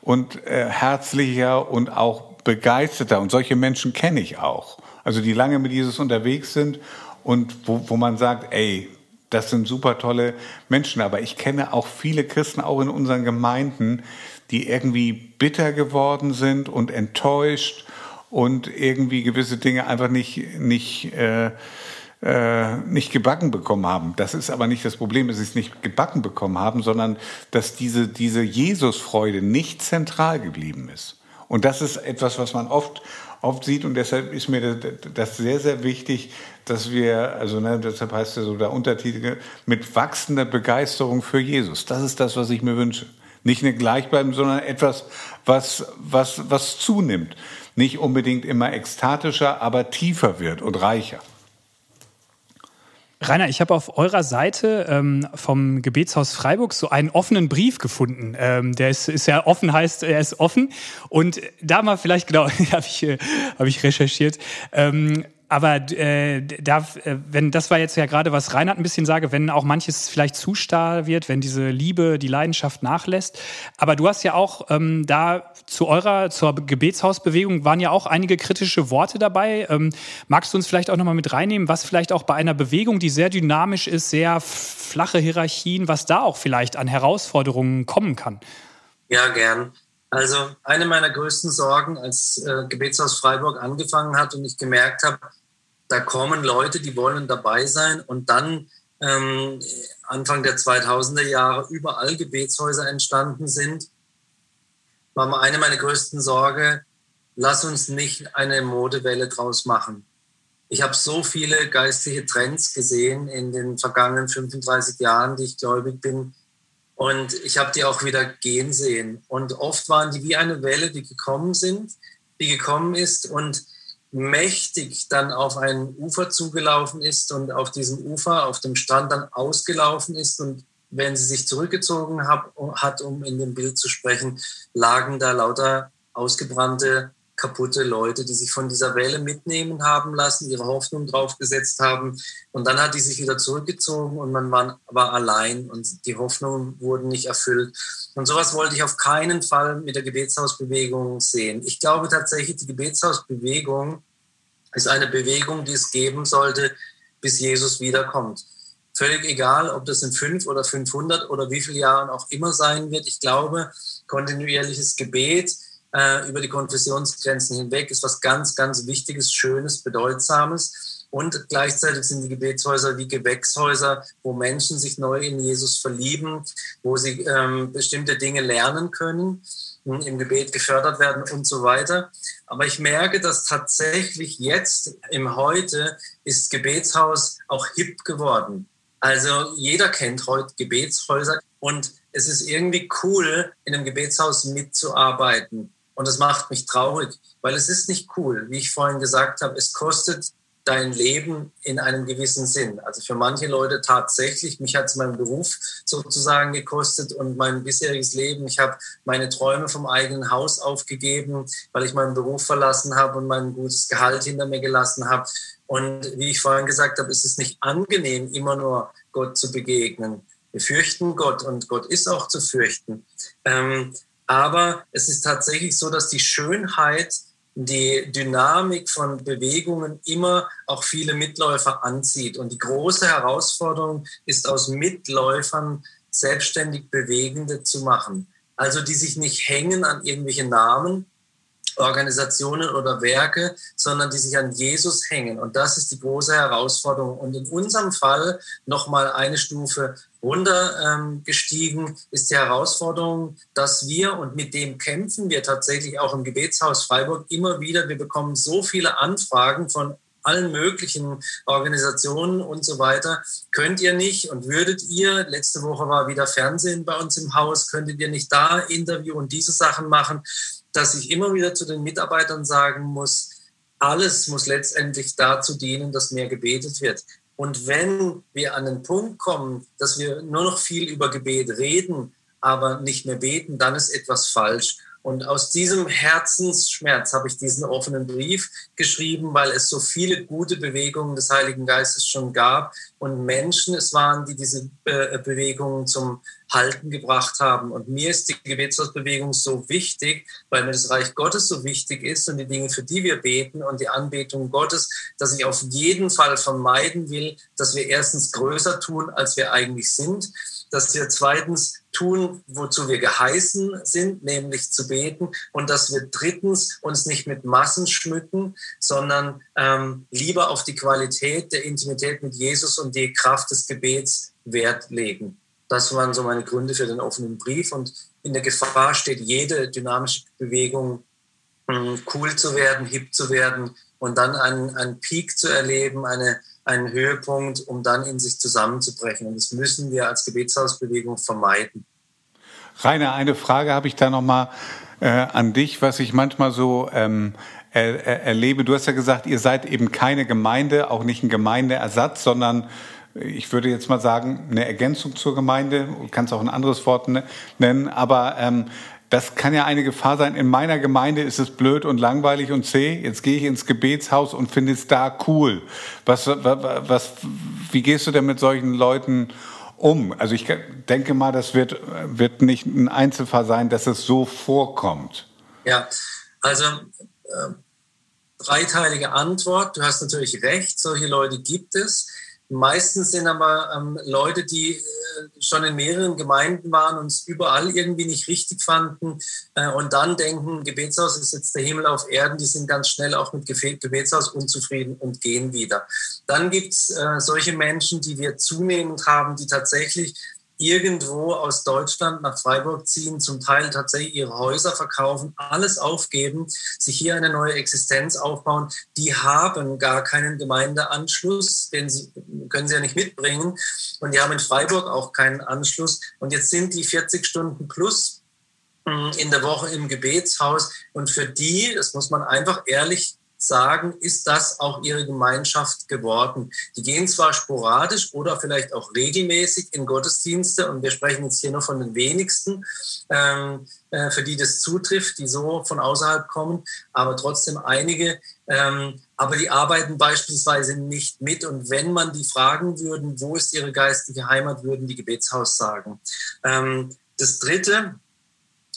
und äh, herzlicher und auch begeisterter. Und solche Menschen kenne ich auch. Also die lange mit Jesus unterwegs sind und wo, wo man sagt, ey, das sind super tolle Menschen. Aber ich kenne auch viele Christen, auch in unseren Gemeinden, die irgendwie bitter geworden sind und enttäuscht und irgendwie gewisse Dinge einfach nicht, nicht, äh, äh, nicht gebacken bekommen haben. Das ist aber nicht das Problem, dass sie es nicht gebacken bekommen haben, sondern dass diese, diese Jesusfreude nicht zentral geblieben ist. Und das ist etwas, was man oft, oft sieht und deshalb ist mir das sehr, sehr wichtig, dass wir, also ne, deshalb heißt ja so der Untertitel, mit wachsender Begeisterung für Jesus. Das ist das, was ich mir wünsche. Nicht eine gleichbleibende, sondern etwas, was, was, was zunimmt. Nicht unbedingt immer ekstatischer, aber tiefer wird und reicher. Rainer, ich habe auf eurer Seite ähm, vom Gebetshaus Freiburg so einen offenen Brief gefunden. Ähm, der ist, ist ja offen, heißt er ist offen. Und da mal vielleicht genau, habe ich, äh, hab ich recherchiert. Ähm, aber äh, da, äh, wenn das war jetzt ja gerade, was Reinhard ein bisschen sage, wenn auch manches vielleicht zu starr wird, wenn diese Liebe, die Leidenschaft nachlässt. Aber du hast ja auch ähm, da zu eurer, zur Gebetshausbewegung waren ja auch einige kritische Worte dabei. Ähm, magst du uns vielleicht auch nochmal mit reinnehmen, was vielleicht auch bei einer Bewegung, die sehr dynamisch ist, sehr flache Hierarchien, was da auch vielleicht an Herausforderungen kommen kann? Ja, gern. Also eine meiner größten Sorgen, als äh, Gebetshaus Freiburg angefangen hat und ich gemerkt habe, da kommen Leute, die wollen dabei sein und dann ähm, Anfang der 2000er Jahre überall Gebetshäuser entstanden sind, war eine meiner größten Sorge, lass uns nicht eine Modewelle draus machen. Ich habe so viele geistliche Trends gesehen in den vergangenen 35 Jahren, die ich gläubig bin. Und ich habe die auch wieder gehen sehen. Und oft waren die wie eine Welle, die gekommen sind, die gekommen ist und mächtig dann auf ein Ufer zugelaufen ist und auf diesem Ufer, auf dem Strand dann ausgelaufen ist. Und wenn sie sich zurückgezogen hat, um in dem Bild zu sprechen, lagen da lauter ausgebrannte kaputte Leute, die sich von dieser Welle mitnehmen haben lassen, ihre Hoffnung drauf gesetzt haben. Und dann hat die sich wieder zurückgezogen und man war, war allein und die Hoffnungen wurden nicht erfüllt. Und sowas wollte ich auf keinen Fall mit der Gebetshausbewegung sehen. Ich glaube tatsächlich, die Gebetshausbewegung ist eine Bewegung, die es geben sollte, bis Jesus wiederkommt. Völlig egal, ob das in fünf oder 500 oder wie viele Jahren auch immer sein wird. Ich glaube, kontinuierliches Gebet, äh, über die Konfessionsgrenzen hinweg, ist was ganz, ganz Wichtiges, Schönes, Bedeutsames. Und gleichzeitig sind die Gebetshäuser wie Gewächshäuser, wo Menschen sich neu in Jesus verlieben, wo sie ähm, bestimmte Dinge lernen können, im Gebet gefördert werden und so weiter. Aber ich merke, dass tatsächlich jetzt im Heute ist Gebetshaus auch hip geworden. Also jeder kennt heute Gebetshäuser und es ist irgendwie cool, in einem Gebetshaus mitzuarbeiten. Und das macht mich traurig, weil es ist nicht cool. Wie ich vorhin gesagt habe, es kostet dein Leben in einem gewissen Sinn. Also für manche Leute tatsächlich, mich hat es meinen Beruf sozusagen gekostet und mein bisheriges Leben. Ich habe meine Träume vom eigenen Haus aufgegeben, weil ich meinen Beruf verlassen habe und mein gutes Gehalt hinter mir gelassen habe. Und wie ich vorhin gesagt habe, ist es nicht angenehm, immer nur Gott zu begegnen. Wir fürchten Gott und Gott ist auch zu fürchten. Ähm, aber es ist tatsächlich so, dass die Schönheit, die Dynamik von Bewegungen immer auch viele Mitläufer anzieht. Und die große Herausforderung ist, aus Mitläufern selbstständig Bewegende zu machen. Also die sich nicht hängen an irgendwelche Namen, Organisationen oder Werke, sondern die sich an Jesus hängen. Und das ist die große Herausforderung. Und in unserem Fall nochmal eine Stufe runtergestiegen ähm, ist die Herausforderung, dass wir, und mit dem kämpfen wir tatsächlich auch im Gebetshaus Freiburg immer wieder, wir bekommen so viele Anfragen von allen möglichen Organisationen und so weiter. Könnt ihr nicht und würdet ihr, letzte Woche war wieder Fernsehen bei uns im Haus, könntet ihr nicht da Interview und diese Sachen machen? dass ich immer wieder zu den Mitarbeitern sagen muss, alles muss letztendlich dazu dienen, dass mehr gebetet wird. Und wenn wir an den Punkt kommen, dass wir nur noch viel über Gebet reden, aber nicht mehr beten, dann ist etwas falsch. Und aus diesem Herzensschmerz habe ich diesen offenen Brief geschrieben, weil es so viele gute Bewegungen des Heiligen Geistes schon gab und Menschen es waren, die diese äh, Bewegungen zum Halten gebracht haben. Und mir ist die Gebetshausbewegung so wichtig, weil mir das Reich Gottes so wichtig ist und die Dinge, für die wir beten und die Anbetung Gottes, dass ich auf jeden Fall vermeiden will, dass wir erstens größer tun, als wir eigentlich sind dass wir zweitens tun, wozu wir geheißen sind, nämlich zu beten, und dass wir drittens uns nicht mit Massen schmücken, sondern ähm, lieber auf die Qualität der Intimität mit Jesus und die Kraft des Gebets Wert legen. Das waren so meine Gründe für den offenen Brief. Und in der Gefahr steht jede dynamische Bewegung, ähm, cool zu werden, hip zu werden und dann einen, einen Peak zu erleben, eine einen Höhepunkt, um dann in sich zusammenzubrechen. Und das müssen wir als Gebetshausbewegung vermeiden. Rainer, eine Frage habe ich da nochmal äh, an dich, was ich manchmal so ähm, er, er, erlebe. Du hast ja gesagt, ihr seid eben keine Gemeinde, auch nicht ein Gemeindeersatz, sondern ich würde jetzt mal sagen, eine Ergänzung zur Gemeinde, du kannst auch ein anderes Wort ne, nennen, aber ähm, das kann ja eine Gefahr sein. In meiner Gemeinde ist es blöd und langweilig und zäh. Jetzt gehe ich ins Gebetshaus und finde es da cool. Was, was, wie gehst du denn mit solchen Leuten um? Also ich denke mal, das wird, wird nicht ein Einzelfall sein, dass es so vorkommt. Ja, also äh, dreiteilige Antwort. Du hast natürlich recht, solche Leute gibt es. Meistens sind aber ähm, Leute, die äh, schon in mehreren Gemeinden waren und es überall irgendwie nicht richtig fanden äh, und dann denken, Gebetshaus ist jetzt der Himmel auf Erden, die sind ganz schnell auch mit Gebetshaus unzufrieden und gehen wieder. Dann gibt es äh, solche Menschen, die wir zunehmend haben, die tatsächlich irgendwo aus Deutschland nach Freiburg ziehen, zum Teil tatsächlich ihre Häuser verkaufen, alles aufgeben, sich hier eine neue Existenz aufbauen. Die haben gar keinen Gemeindeanschluss, den sie, können sie ja nicht mitbringen. Und die haben in Freiburg auch keinen Anschluss. Und jetzt sind die 40 Stunden plus hm, in der Woche im Gebetshaus. Und für die, das muss man einfach ehrlich sagen, ist das auch ihre Gemeinschaft geworden. Die gehen zwar sporadisch oder vielleicht auch regelmäßig in Gottesdienste und wir sprechen jetzt hier nur von den wenigsten, ähm, äh, für die das zutrifft, die so von außerhalb kommen, aber trotzdem einige. Ähm, aber die arbeiten beispielsweise nicht mit. Und wenn man die fragen würden, wo ist ihre geistige Heimat, würden die Gebetshaus sagen. Ähm, das dritte,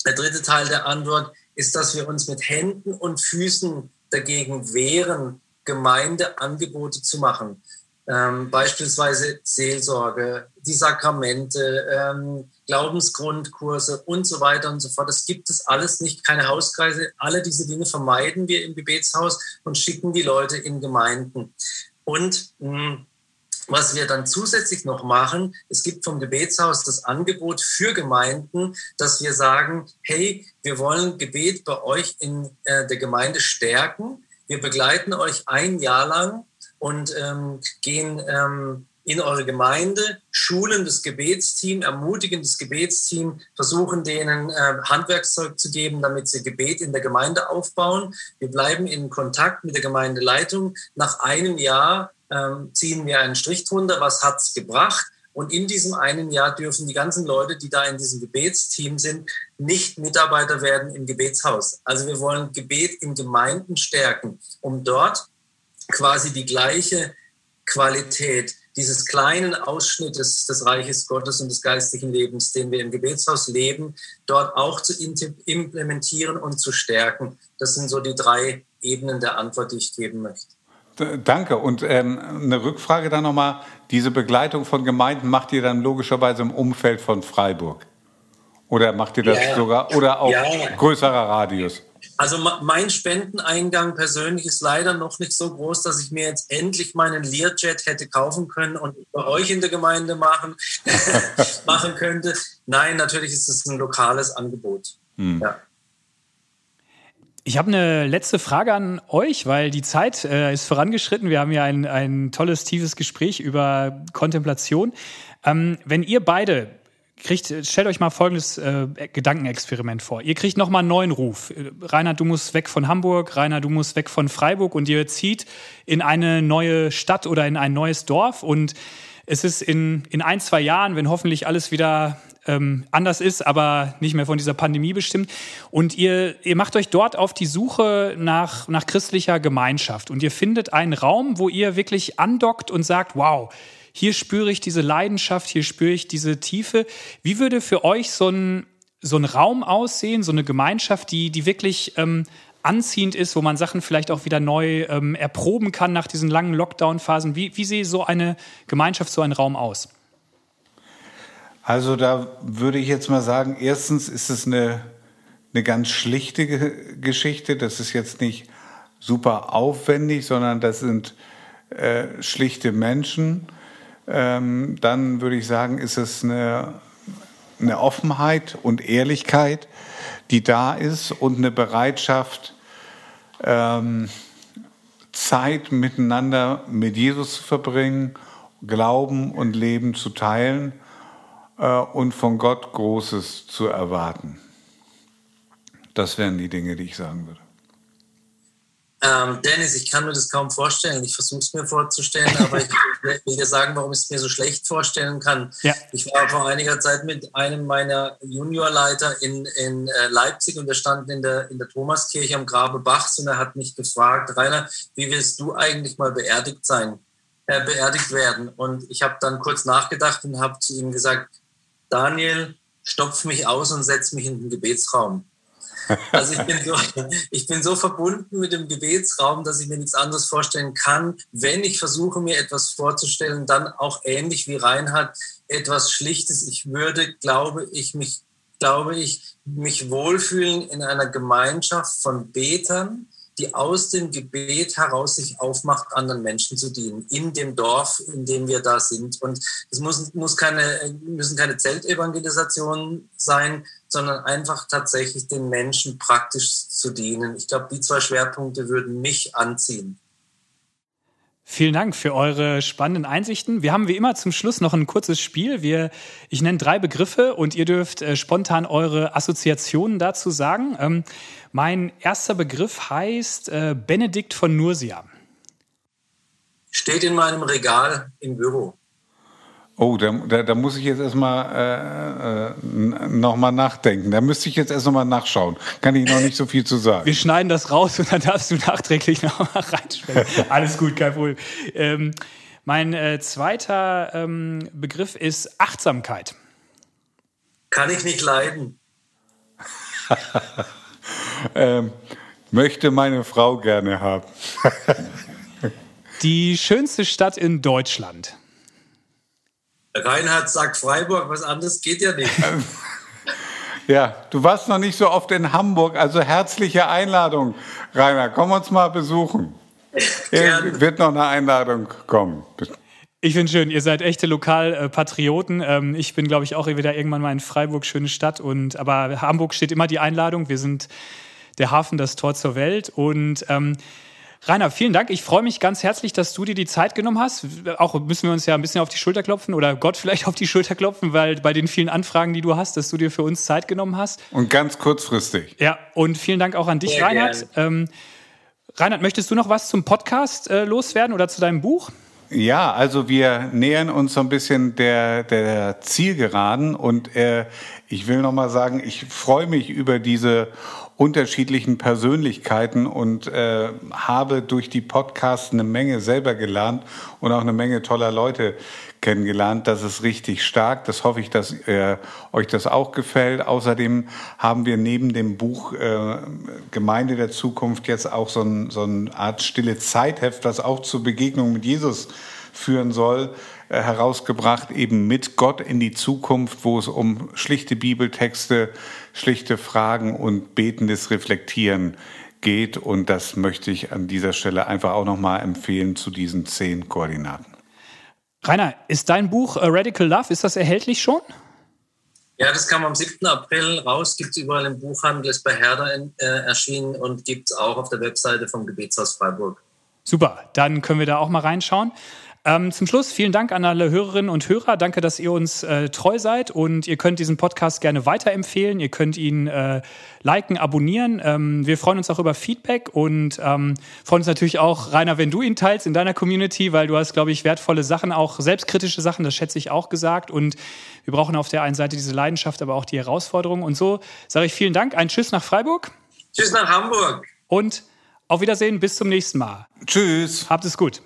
der dritte Teil der Antwort ist, dass wir uns mit Händen und Füßen dagegen wehren, Gemeindeangebote zu machen. Ähm, beispielsweise Seelsorge, die Sakramente, ähm, Glaubensgrundkurse und so weiter und so fort. Das gibt es alles nicht, keine Hauskreise. Alle diese Dinge vermeiden wir im Gebetshaus und schicken die Leute in Gemeinden. Und mh, hm, was wir dann zusätzlich noch machen, es gibt vom Gebetshaus das Angebot für Gemeinden, dass wir sagen, hey, wir wollen Gebet bei euch in äh, der Gemeinde stärken. Wir begleiten euch ein Jahr lang und ähm, gehen ähm, in eure Gemeinde, schulen das Gebetsteam, ermutigen das Gebetsteam, versuchen denen äh, Handwerkszeug zu geben, damit sie Gebet in der Gemeinde aufbauen. Wir bleiben in Kontakt mit der Gemeindeleitung. Nach einem Jahr ziehen wir einen Strich drunter, was hat es gebracht. Und in diesem einen Jahr dürfen die ganzen Leute, die da in diesem Gebetsteam sind, nicht Mitarbeiter werden im Gebetshaus. Also wir wollen Gebet in Gemeinden stärken, um dort quasi die gleiche Qualität dieses kleinen Ausschnittes des Reiches Gottes und des geistlichen Lebens, den wir im Gebetshaus leben, dort auch zu implementieren und zu stärken. Das sind so die drei Ebenen der Antwort, die ich geben möchte. Danke. Und ähm, eine Rückfrage dann nochmal. Diese Begleitung von Gemeinden macht ihr dann logischerweise im Umfeld von Freiburg? Oder macht ihr das ja, sogar, oder auch ja. größerer Radius? Also mein Spendeneingang persönlich ist leider noch nicht so groß, dass ich mir jetzt endlich meinen Learjet hätte kaufen können und bei euch in der Gemeinde machen, machen könnte. Nein, natürlich ist es ein lokales Angebot. Hm. Ja. Ich habe eine letzte Frage an euch, weil die Zeit äh, ist vorangeschritten. Wir haben ja ein, ein tolles, tiefes Gespräch über Kontemplation. Ähm, wenn ihr beide kriegt, stellt euch mal folgendes äh, Gedankenexperiment vor. Ihr kriegt nochmal einen neuen Ruf. Rainer, du musst weg von Hamburg, Rainer, du musst weg von Freiburg und ihr zieht in eine neue Stadt oder in ein neues Dorf und es ist in, in ein, zwei Jahren, wenn hoffentlich alles wieder ähm, anders ist, aber nicht mehr von dieser Pandemie bestimmt. Und ihr, ihr macht euch dort auf die Suche nach, nach christlicher Gemeinschaft. Und ihr findet einen Raum, wo ihr wirklich andockt und sagt, wow, hier spüre ich diese Leidenschaft, hier spüre ich diese Tiefe. Wie würde für euch so ein, so ein Raum aussehen, so eine Gemeinschaft, die, die wirklich ähm, anziehend ist, wo man Sachen vielleicht auch wieder neu ähm, erproben kann nach diesen langen Lockdown-Phasen? Wie, wie sehe so eine Gemeinschaft, so ein Raum aus? Also da würde ich jetzt mal sagen, erstens ist es eine, eine ganz schlichte Geschichte. Das ist jetzt nicht super aufwendig, sondern das sind äh, schlichte Menschen. Ähm, dann würde ich sagen, ist es eine, eine Offenheit und Ehrlichkeit, die da ist und eine Bereitschaft, ähm, Zeit miteinander mit Jesus zu verbringen, Glauben und Leben zu teilen äh, und von Gott Großes zu erwarten. Das wären die Dinge, die ich sagen würde. Ähm, Dennis, ich kann mir das kaum vorstellen. Ich versuche es mir vorzustellen, aber ich will dir sagen, warum ich es mir so schlecht vorstellen kann. Ja. Ich war vor einiger Zeit mit einem meiner Juniorleiter in, in äh, Leipzig und wir standen in der, in der Thomaskirche am Grabe Bachs und er hat mich gefragt, Rainer, wie willst du eigentlich mal beerdigt sein, äh, beerdigt werden? Und ich habe dann kurz nachgedacht und habe zu ihm gesagt, Daniel, stopf mich aus und setz mich in den Gebetsraum. Also ich bin, so, ich bin so verbunden mit dem Gebetsraum, dass ich mir nichts anderes vorstellen kann, wenn ich versuche, mir etwas vorzustellen, dann auch ähnlich wie Reinhard, etwas Schlichtes. Ich würde, glaube ich, mich, glaube ich, mich wohlfühlen in einer Gemeinschaft von Betern, die aus dem Gebet heraus sich aufmacht, anderen Menschen zu dienen, in dem Dorf, in dem wir da sind. Und es muss, muss keine, müssen keine Zeltevangelisationen sein, sondern einfach tatsächlich den Menschen praktisch zu dienen. Ich glaube, die zwei Schwerpunkte würden mich anziehen. Vielen Dank für eure spannenden Einsichten. Wir haben wie immer zum Schluss noch ein kurzes Spiel. Wir, ich nenne drei Begriffe und ihr dürft äh, spontan eure Assoziationen dazu sagen. Ähm, mein erster Begriff heißt äh, Benedikt von Nursia. Steht in meinem Regal im Büro. Oh, da, da, da muss ich jetzt erstmal äh, äh, nochmal nachdenken. Da müsste ich jetzt erst nochmal nachschauen. Kann ich noch nicht so viel zu sagen. Wir schneiden das raus und dann darfst du nachträglich nochmal reinschreiben. Alles gut, kein Problem. Ähm, mein äh, zweiter ähm, Begriff ist Achtsamkeit. Kann ich nicht leiden. ähm, möchte meine Frau gerne haben. Die schönste Stadt in Deutschland. Reinhard sagt Freiburg, was anderes geht ja nicht. Ja, du warst noch nicht so oft in Hamburg, also herzliche Einladung, Rainer. Komm uns mal besuchen. Gerne. Wird noch eine Einladung kommen. Ich finde schön, ihr seid echte Lokalpatrioten. Ähm, ich bin, glaube ich, auch wieder irgendwann mal in Freiburg, schöne Stadt. Und aber Hamburg steht immer die Einladung. Wir sind der Hafen, das Tor zur Welt. Und ähm, Rainer, vielen Dank. Ich freue mich ganz herzlich, dass du dir die Zeit genommen hast. Auch müssen wir uns ja ein bisschen auf die Schulter klopfen oder Gott vielleicht auf die Schulter klopfen, weil bei den vielen Anfragen, die du hast, dass du dir für uns Zeit genommen hast. Und ganz kurzfristig. Ja, und vielen Dank auch an dich, Sehr Reinhard. Ähm, Reinhard, möchtest du noch was zum Podcast äh, loswerden oder zu deinem Buch? Ja, also wir nähern uns so ein bisschen der, der Zielgeraden und äh, ich will noch mal sagen, ich freue mich über diese unterschiedlichen Persönlichkeiten und äh, habe durch die Podcasts eine Menge selber gelernt und auch eine Menge toller Leute kennengelernt. Das ist richtig stark. Das hoffe ich, dass äh, euch das auch gefällt. Außerdem haben wir neben dem Buch äh, Gemeinde der Zukunft jetzt auch so, ein, so eine Art stille Zeitheft, das auch zur Begegnung mit Jesus führen soll herausgebracht, eben mit Gott in die Zukunft, wo es um schlichte Bibeltexte, schlichte Fragen und betendes Reflektieren geht. Und das möchte ich an dieser Stelle einfach auch nochmal empfehlen zu diesen zehn Koordinaten. Rainer, ist dein Buch A Radical Love, ist das erhältlich schon? Ja, das kam am 7. April raus, gibt es überall im Buchhandel, ist bei Herder in, äh, erschienen und gibt es auch auf der Webseite vom Gebetshaus Freiburg. Super, dann können wir da auch mal reinschauen. Ähm, zum Schluss vielen Dank an alle Hörerinnen und Hörer. Danke, dass ihr uns äh, treu seid und ihr könnt diesen Podcast gerne weiterempfehlen. Ihr könnt ihn äh, liken, abonnieren. Ähm, wir freuen uns auch über Feedback und ähm, freuen uns natürlich auch, Rainer, wenn du ihn teilst in deiner Community, weil du hast, glaube ich, wertvolle Sachen, auch selbstkritische Sachen, das schätze ich auch gesagt. Und wir brauchen auf der einen Seite diese Leidenschaft, aber auch die Herausforderung. Und so sage ich vielen Dank. Ein Tschüss nach Freiburg. Tschüss nach Hamburg. Und auf Wiedersehen, bis zum nächsten Mal. Tschüss. Habt es gut.